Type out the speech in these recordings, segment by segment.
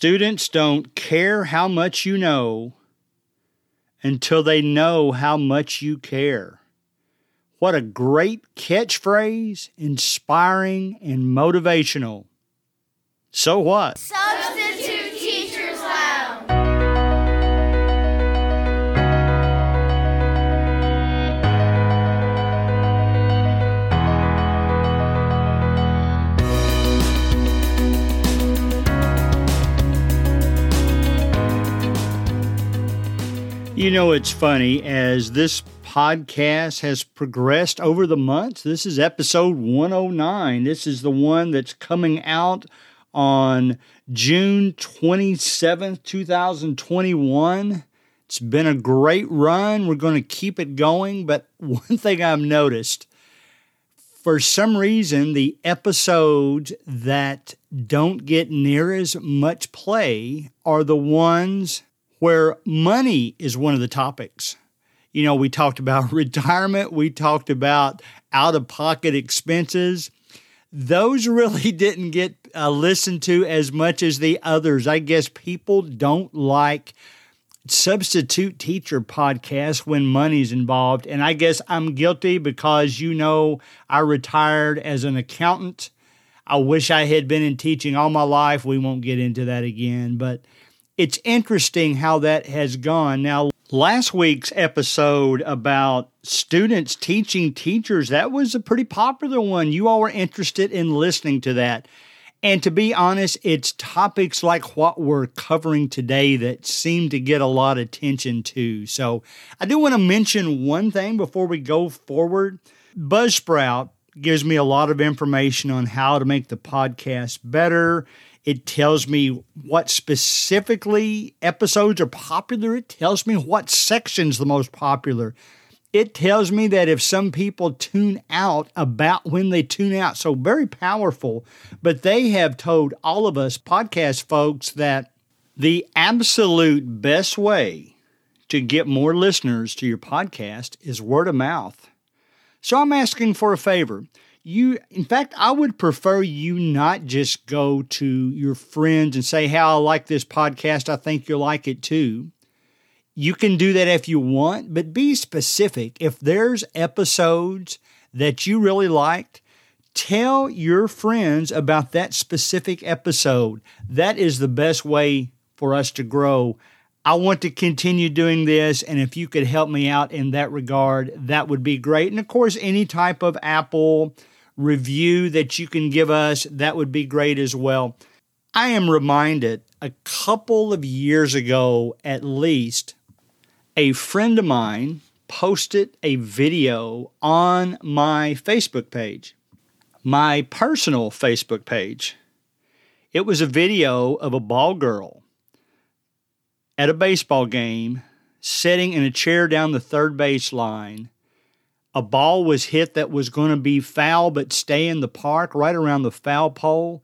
Students don't care how much you know until they know how much you care. What a great catchphrase, inspiring and motivational. So what? Substitute You know, it's funny as this podcast has progressed over the months. This is episode 109. This is the one that's coming out on June 27th, 2021. It's been a great run. We're going to keep it going. But one thing I've noticed for some reason, the episodes that don't get near as much play are the ones where money is one of the topics. You know, we talked about retirement, we talked about out of pocket expenses. Those really didn't get uh, listened to as much as the others. I guess people don't like substitute teacher podcasts when money's involved. And I guess I'm guilty because, you know, I retired as an accountant. I wish I had been in teaching all my life. We won't get into that again. But it's interesting how that has gone. Now, last week's episode about students teaching teachers, that was a pretty popular one. You all were interested in listening to that. And to be honest, it's topics like what we're covering today that seem to get a lot of attention too. So I do want to mention one thing before we go forward. Buzzsprout gives me a lot of information on how to make the podcast better. It tells me what specifically episodes are popular. It tells me what section's the most popular. It tells me that if some people tune out about when they tune out. So very powerful. But they have told all of us podcast folks that the absolute best way to get more listeners to your podcast is word of mouth. So I'm asking for a favor you in fact i would prefer you not just go to your friends and say how i like this podcast. I think you'll like it too. You can do that if you want but be specific. If there's episodes that you really liked tell your friends about that specific episode. That is the best way for us to grow. I want to continue doing this, and if you could help me out in that regard, that would be great. And of course, any type of Apple review that you can give us, that would be great as well. I am reminded a couple of years ago, at least, a friend of mine posted a video on my Facebook page, my personal Facebook page. It was a video of a ball girl at a baseball game sitting in a chair down the third base line a ball was hit that was going to be foul but stay in the park right around the foul pole.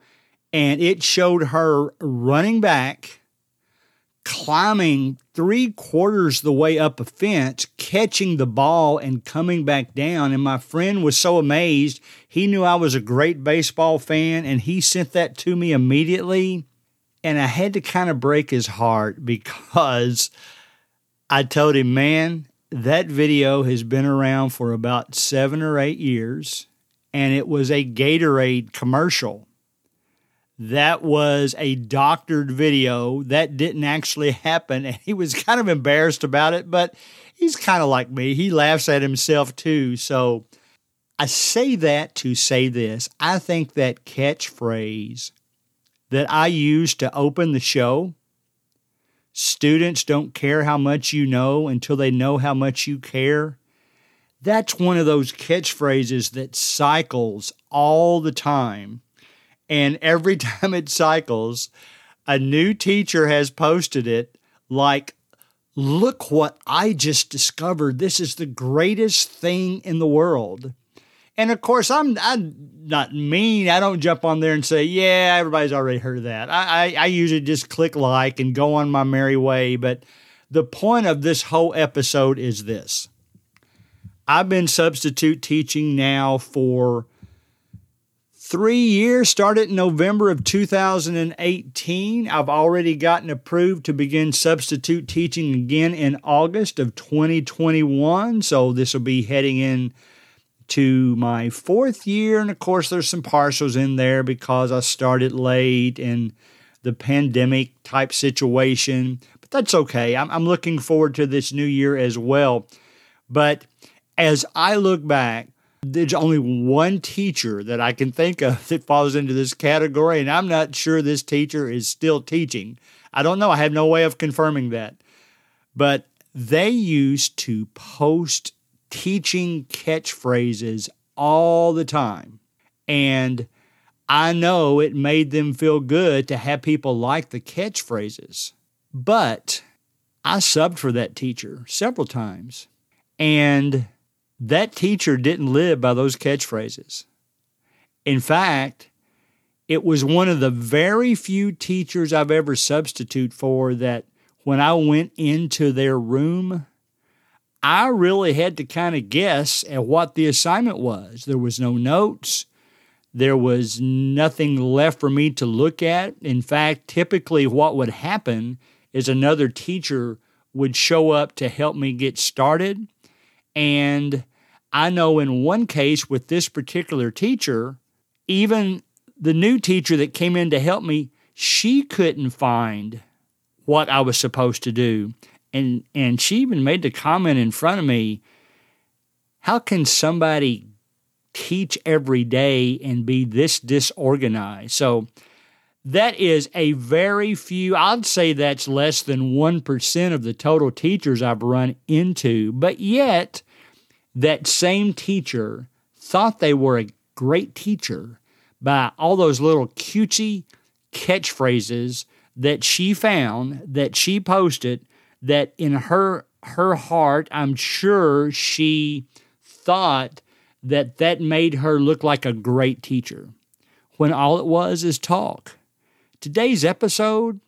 And it showed her running back, climbing three quarters the way up a fence, catching the ball and coming back down. And my friend was so amazed. He knew I was a great baseball fan and he sent that to me immediately. And I had to kind of break his heart because I told him, man, that video has been around for about seven or eight years, and it was a Gatorade commercial. That was a doctored video. That didn't actually happen. And he was kind of embarrassed about it, but he's kind of like me. He laughs at himself too. So I say that to say this. I think that catchphrase that I used to open the show Students don't care how much you know until they know how much you care. That's one of those catchphrases that cycles all the time. And every time it cycles, a new teacher has posted it like, look what I just discovered. This is the greatest thing in the world. And of course, I'm I'm not mean. I don't jump on there and say, "Yeah, everybody's already heard of that." I, I, I usually just click like and go on my merry way. But the point of this whole episode is this: I've been substitute teaching now for Three years started in November of 2018. I've already gotten approved to begin substitute teaching again in August of 2021. So this will be heading in to my fourth year. And of course, there's some partials in there because I started late and the pandemic type situation. But that's okay. I'm, I'm looking forward to this new year as well. But as I look back, there's only one teacher that I can think of that falls into this category, and I'm not sure this teacher is still teaching. I don't know. I have no way of confirming that. But they used to post teaching catchphrases all the time. And I know it made them feel good to have people like the catchphrases. But I subbed for that teacher several times. And that teacher didn't live by those catchphrases. In fact, it was one of the very few teachers I've ever substitute for that when I went into their room, I really had to kind of guess at what the assignment was. There was no notes. There was nothing left for me to look at. In fact, typically what would happen is another teacher would show up to help me get started. And I know in one case with this particular teacher, even the new teacher that came in to help me, she couldn't find what I was supposed to do and and she even made the comment in front of me how can somebody teach every day and be this disorganized? So that is a very few i'd say that's less than 1% of the total teachers i've run into. But yet that same teacher thought they were a great teacher by all those little cutesy catchphrases that she found that she posted that in her her heart, I'm sure she thought that that made her look like a great teacher when all it was is talk. Today's episode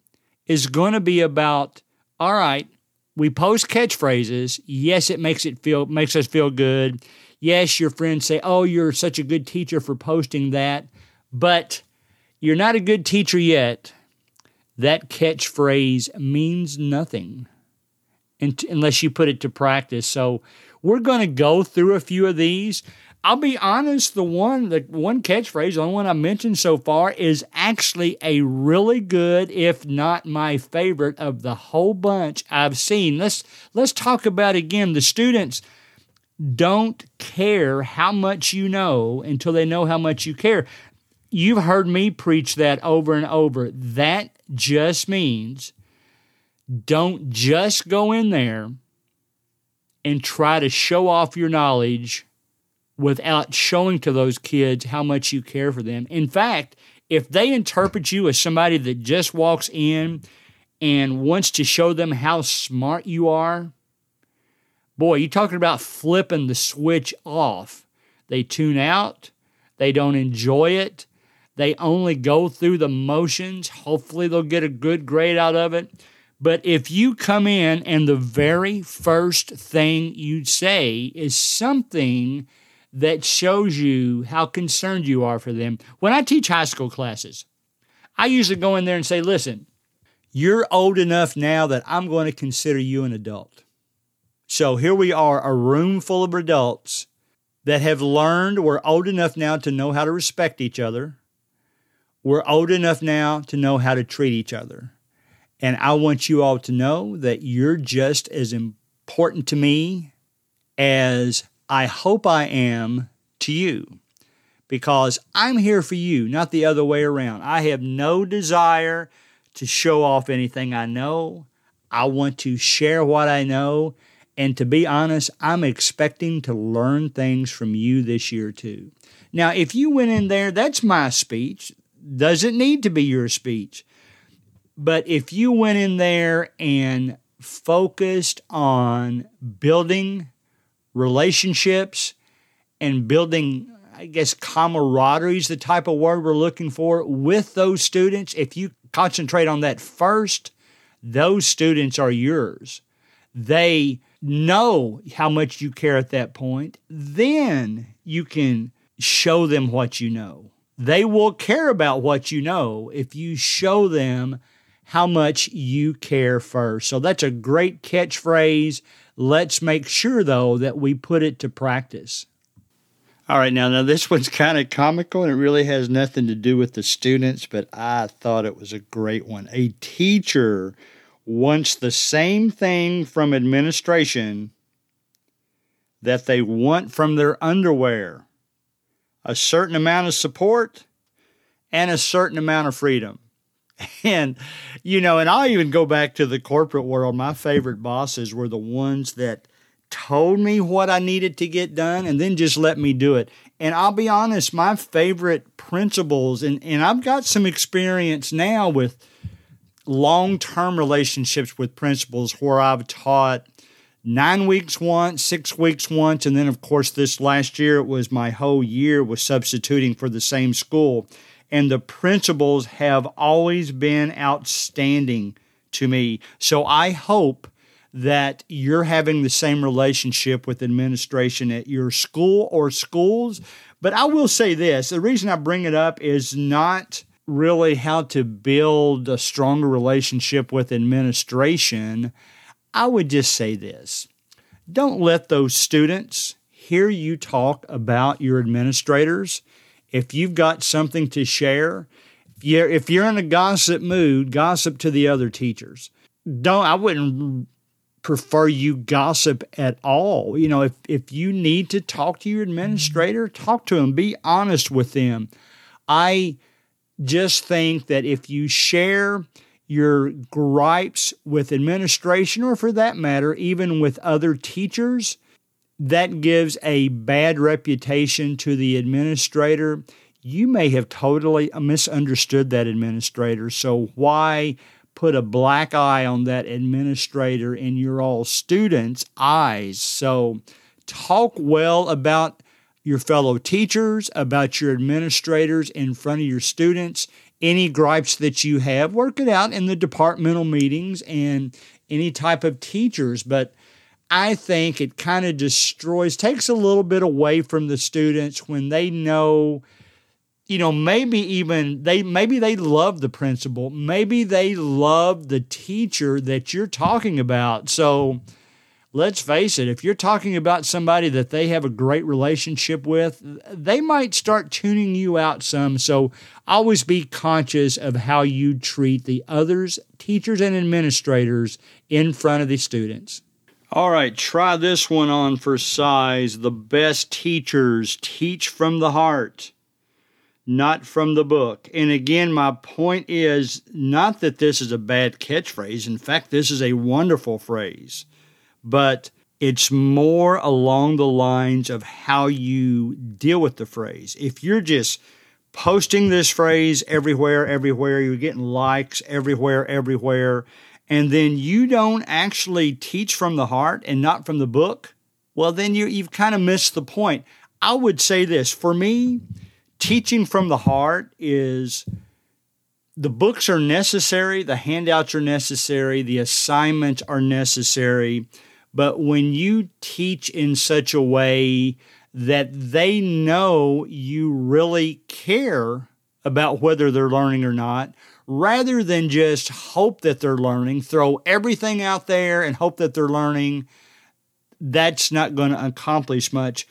is going to be about all right, we post catchphrases. Yes, it makes it feel makes us feel good. Yes, your friends say, "Oh, you're such a good teacher for posting that." But you're not a good teacher yet. That catchphrase means nothing unless you put it to practice. So we're going to go through a few of these. I'll be honest, the one the one catchphrase, the only one I mentioned so far, is actually a really good, if not my favorite, of the whole bunch I've seen. Let's let's talk about again the students don't care how much you know until they know how much you care. You've heard me preach that over and over. That just means don't just go in there and try to show off your knowledge without showing to those kids how much you care for them. In fact, if they interpret you as somebody that just walks in and wants to show them how smart you are, boy, you're talking about flipping the switch off. They tune out, they don't enjoy it, they only go through the motions. Hopefully, they'll get a good grade out of it. But if you come in and the very first thing you say is something that shows you how concerned you are for them. When I teach high school classes, I usually go in there and say, listen, you're old enough now that I'm going to consider you an adult. So here we are, a room full of adults that have learned, we're old enough now to know how to respect each other. We're old enough now to know how to treat each other. And I want you all to know that you're just as important to me as I hope I am to you because I'm here for you, not the other way around. I have no desire to show off anything I know. I want to share what I know. And to be honest, I'm expecting to learn things from you this year too. Now, if you went in there, that's my speech. Doesn't need to be your speech. But if you went in there and focused on building relationships and building, I guess, camaraderie is the type of word we're looking for with those students, if you concentrate on that first, those students are yours. They know how much you care at that point. Then you can show them what you know. they will care about what you know if you show them how much you care first. So that's a great catchphrase. Let's make sure, though, that we put it to practice. All right, now, now this one's kind of comical and it really has nothing to do with the students, but I thought it was a great one. A teacher wants the same thing from administration that they want from their underwear a certain amount of support and a certain amount of freedom. And, you know, and I'll even go back to the corporate world. My favorite bosses were the ones that told me what I needed to get done and then just let me do it. And I'll be honest, my favorite principals, and, and I've got some experience now with long term relationships with principals where I've taught nine weeks once, six weeks once, and then of course this last year it was my whole year was substituting for the same school. And the principals have always been outstanding to me. So I hope that you're having the same relationship with administration at your school or schools. But I will say this the reason I bring it up is not really how to build a stronger relationship with administration. I would just say this don't let those students hear you talk about your administrators. If you've got something to share, if you're, in a gossip mood, gossip to the other teachers. Don't I wouldn't prefer you gossip at all. You know, if if you need to talk to your administrator, mm-hmm. talk to them. Be honest with them. I just think that if you share your gripes with administration, or for that matter, even with other teachers, that gives a bad reputation to the administrator. You may have totally misunderstood that administrator. So, why put a black eye on that administrator in your all students' eyes? So, talk well about your fellow teachers, about your administrators in front of your students any gripes that you have, work it out in the departmental meetings and any type of teachers. But I think it kind of destroys, takes a little bit away from the students when they know, you know, maybe even they, maybe they love the principal, maybe they love the teacher that you're talking about. So, let's face it, if you're talking about somebody that they have a great relationship with, they might start tuning you out some. So always be conscious of how you treat the others, teachers, and administrators in front of the students. All right, try this one on for size. The best teachers teach from the heart, not from the book. And again, my point is not that this is a bad catchphrase. In fact, this is a wonderful phrase but it's more along the lines of how you deal with the phrase. If you're just posting this phrase everywhere, everywhere, you're getting likes everywhere, everywhere, and then you don't actually teach from the heart and not from the book, well, then you, you've kind of missed the point. I would say this for me, teaching from the heart is the books are necessary, the handouts are necessary, the assignments are necessary but when you teach in such a way that they know you really care about whether they're learning or not, rather than just hope that they're learning, throw everything out there and hope that they're learning, that's not going to accomplish much.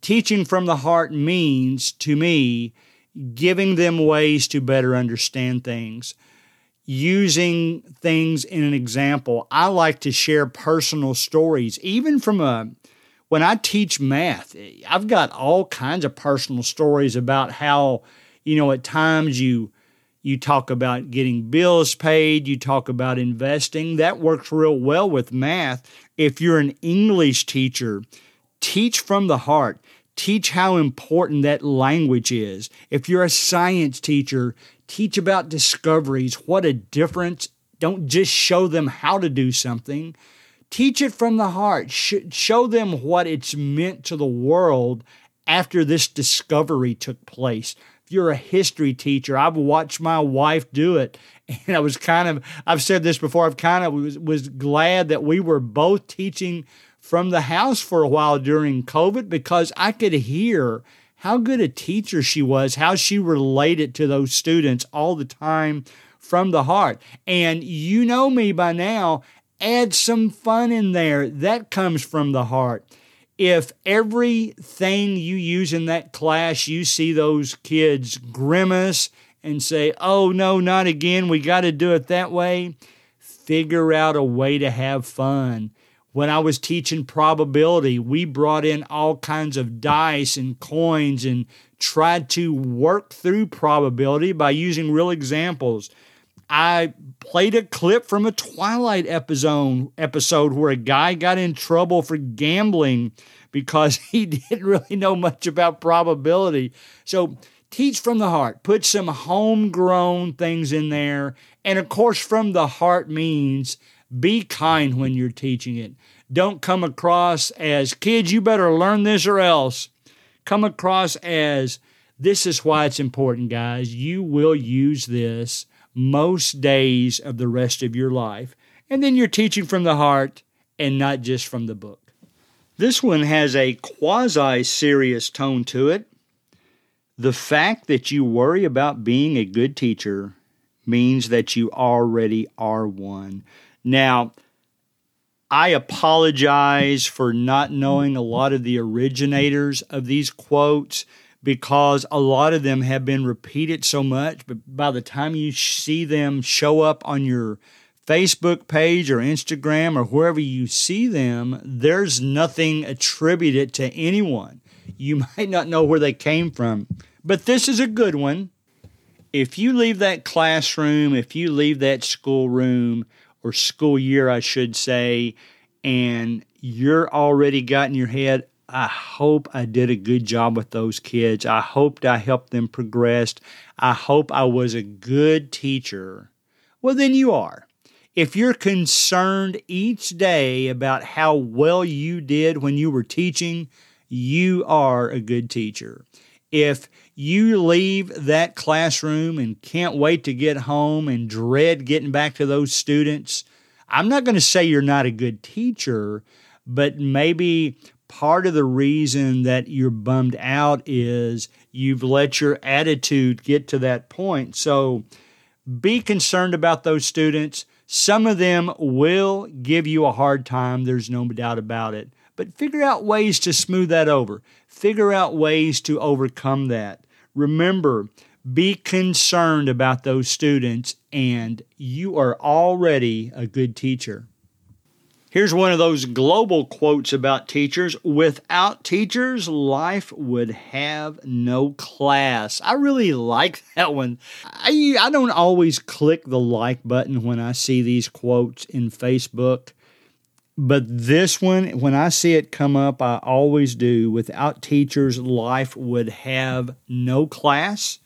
Teaching from the heart means, to me, giving them ways to better understand things using things in an example. I like to share personal stories, even from a when I teach math, I've got all kinds of personal stories about how, you know, at times you you talk about getting bills paid, you talk about investing. That works real well with math. If you're an English teacher, teach from the heart. Teach how important that language is. If you're a science teacher, teach about discoveries, what a difference. Don't just show them how to do something. Teach it from the heart. Show them what it's meant to the world after this discovery took place. If you're a history teacher, I've watched my wife do it. And I was kind of, I've said this before, I've kind of was, was glad that we were both teaching from the house for a while during COVID because I could hear how good a teacher she was, how she related to those students all the time from the heart. And you know me by now, add some fun in there. That comes from the heart. If everything you use in that class, you see those kids grimace and say, oh, no, not again, we got to do it that way, figure out a way to have fun. When I was teaching probability, we brought in all kinds of dice and coins and tried to work through probability by using real examples. I played a clip from a Twilight episode episode where a guy got in trouble for gambling because he didn't really know much about probability. So teach from the heart. Put some homegrown things in there. And of course, from the heart means be kind when you're teaching it. Don't come across as, kids, you better learn this or else. Come across as, this is why it's important, guys. You will use this most days of the rest of your life. And then you're teaching from the heart and not just from the book. This one has a quasi serious tone to it. The fact that you worry about being a good teacher means that you already are one. Now, I apologize for not knowing a lot of the originators of these quotes because a lot of them have been repeated so much, but by the time you see them show up on your Facebook page or Instagram or wherever you see them, there's nothing attributed to anyone. You might not know where they came from, but this is a good one. If you leave that classroom, if you leave that schoolroom or school year, I should say, and you're already got in your head, I hope I did a good job with those kids. I hoped I helped them progress. I hope I was a good teacher. Well, then you are. If you're concerned each day about how well you did when you were teaching, you are a good teacher. If you leave that classroom and can't wait to get home and dread getting back to those students, I'm not going to say you're not a good teacher, but maybe part of the reason that you're bummed out is you've let your attitude get to that point. So be concerned about those students. Some of them will give you a hard time, there's no doubt about it. But figure out ways to smooth that over. Figure out ways to overcome that. Remember, be concerned about those students, and you are already a good teacher. Here's one of those global quotes about teachers without teachers, life would have no class. I really like that one. I, I don't always click the like button when I see these quotes in Facebook. But this one, when I see it come up, I always do. Without teachers, life would have no class.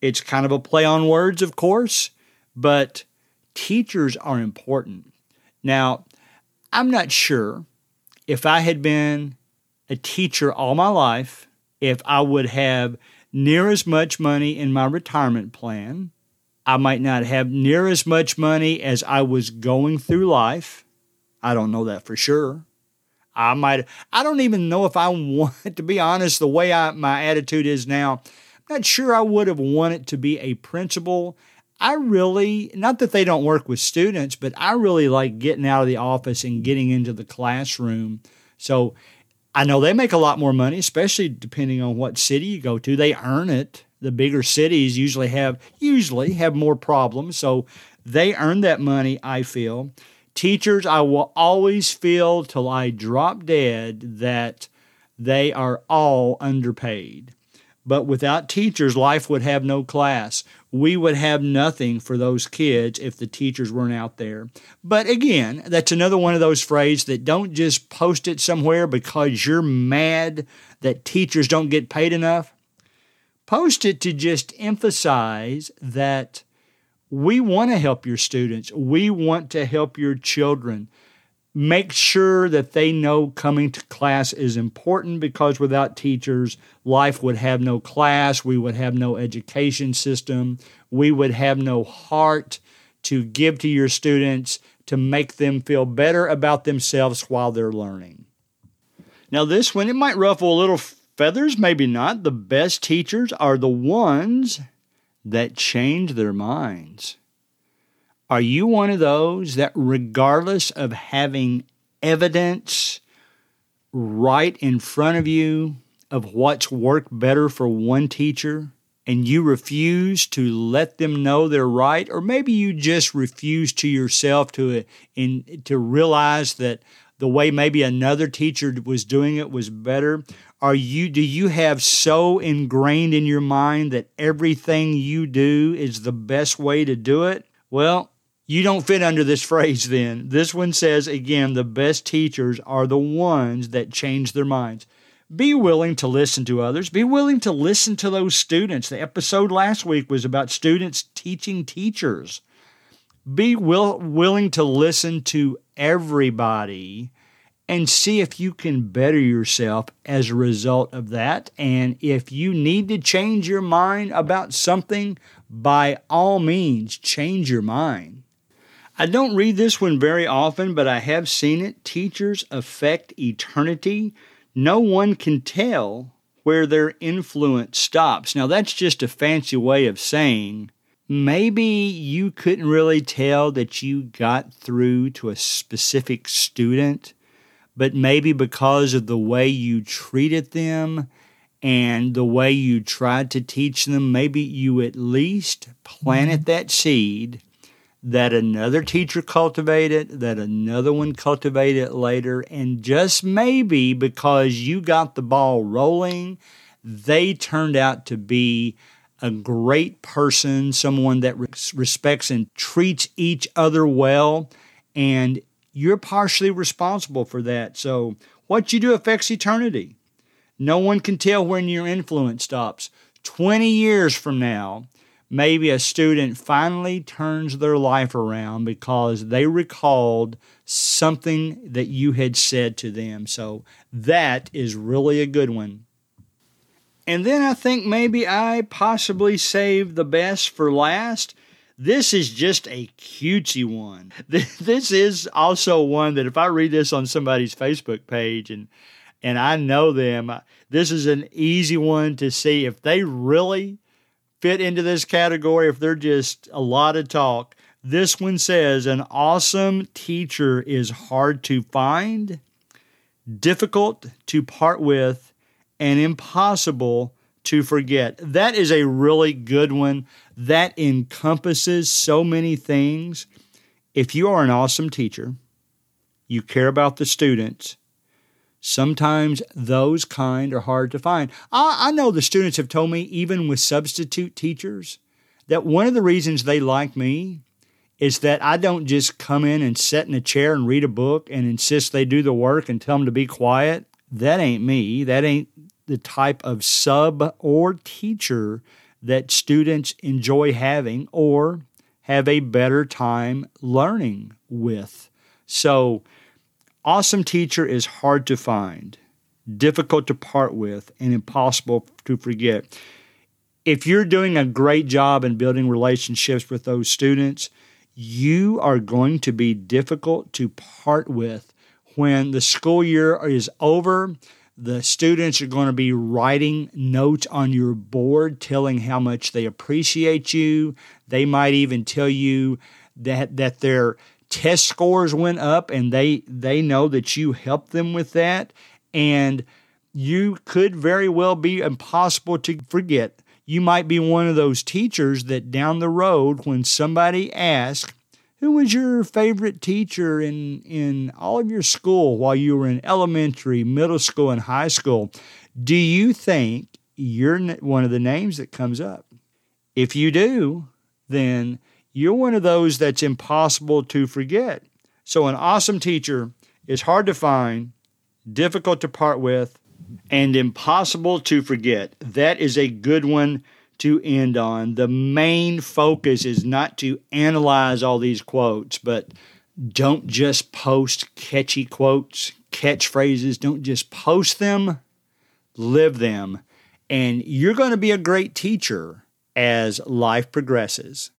It's kind of a play on words, of course, but teachers are important. Now, I'm not sure if I had been a teacher all my life, if I would have near as much money in my retirement plan. I might not have near as much money as I was going through life. I don't know that for sure. I might, I don't even know if I want, to be honest, the way I, my attitude is now, I'm not sure I would have wanted to be a principal. I really, not that they don't work with students, but I really like getting out of the office and getting into the classroom. So I know they make a lot more money, especially depending on what city you go to. They earn it. The bigger cities usually have usually have more problems, so they earn that money, I feel. Teachers, I will always feel till I drop dead that they are all underpaid. But without teachers, life would have no class. We would have nothing for those kids if the teachers weren't out there. But again, that's another one of those phrases that don't just post it somewhere because you're mad that teachers don't get paid enough. Post it to just emphasize that we want to help your students. We want to help your children. Make sure that they know coming to class is important because without teachers, life would have no class. We would have no education system. We would have no heart to give to your students to make them feel better about themselves while they're learning. Now, this one, it might ruffle a little feathers, maybe not. The best teachers are the ones that change their minds. Are you one of those that, regardless of having evidence right in front of you of what's worked better for one teacher, and you refuse to let them know they're right, or maybe you just refuse to yourself to in, to realize that the way maybe another teacher was doing it was better. Are you do you have so ingrained in your mind that everything you do is the best way to do it? Well, you don't fit under this phrase then. This one says again, the best teachers are the ones that change their minds. Be willing to listen to others. Be willing to listen to those students. The episode last week was about students teaching teachers. Be will, willing to listen to everybody and see if you can better yourself as a result of that. And if you need to change your mind about something, by all means, change your mind. I don't read this one very often, but I have seen it. Teachers affect eternity no one can tell where their influence stops. Now, that's just a fancy way of saying maybe you couldn't really tell that you got through to a specific student, but maybe because of the way you treated them and the way you tried to teach them, maybe you at least planted mm-hmm. that seed that another teacher cultivated, that another one cultivated later, and just maybe because you got the ball rolling, they turned out to be a great person, someone that respects and treats each other well, and you're partially responsible for that. So, what you do affects eternity. No one can tell when your influence stops. 20 years from now, maybe a student finally turns their life around because they recalled something that you had said to them. So that is really a good one. And then I think maybe I possibly saved the best for last. This is just a cutesy one. This is also one that if I read this on somebody's Facebook page and and I know them, this is an easy one to see if they really fit into this category if they're just a lot of talk. This one says an awesome teacher is hard to find, difficult to part with, and impossible to forget. That is a really good one. That encompasses so many things. If you are an awesome teacher, you care about the students, Sometimes those kind are hard to find. I, I, know the students have told me, even with substitute teachers, that one of the reasons they like me is that I don't just come in and sit in a chair and read a book and insist they do the work and tell them to be quiet. That ain't me. That ain't the type of sub or teacher that students enjoy having or have a better time learning with. So, Awesome teacher is hard to find, difficult to part with, and impossible to forget. If you're doing a great job in building relationships with those students, you are going to be difficult to part with when the school year is over. The students are going to be writing notes on your board telling how much they appreciate you. They might even tell you that that they're test scores went up and they they know that you helped them with that. And you could very well be impossible to forget. You might be one of those teachers that down the road when somebody asks who was your favorite teacher in in all of your school while you were in elementary middle school and high school? Do you think you're one of the names that comes up? If you do then you're one of those that's impossible to forget. So, an awesome teacher is hard to find, difficult to part with, and impossible to forget. That is a good one to end on. The main focus is not to analyze all these quotes, but don't just post catchy quotes, catchphrases. Don't just post them, live them. And you're going to be a great teacher as life progresses.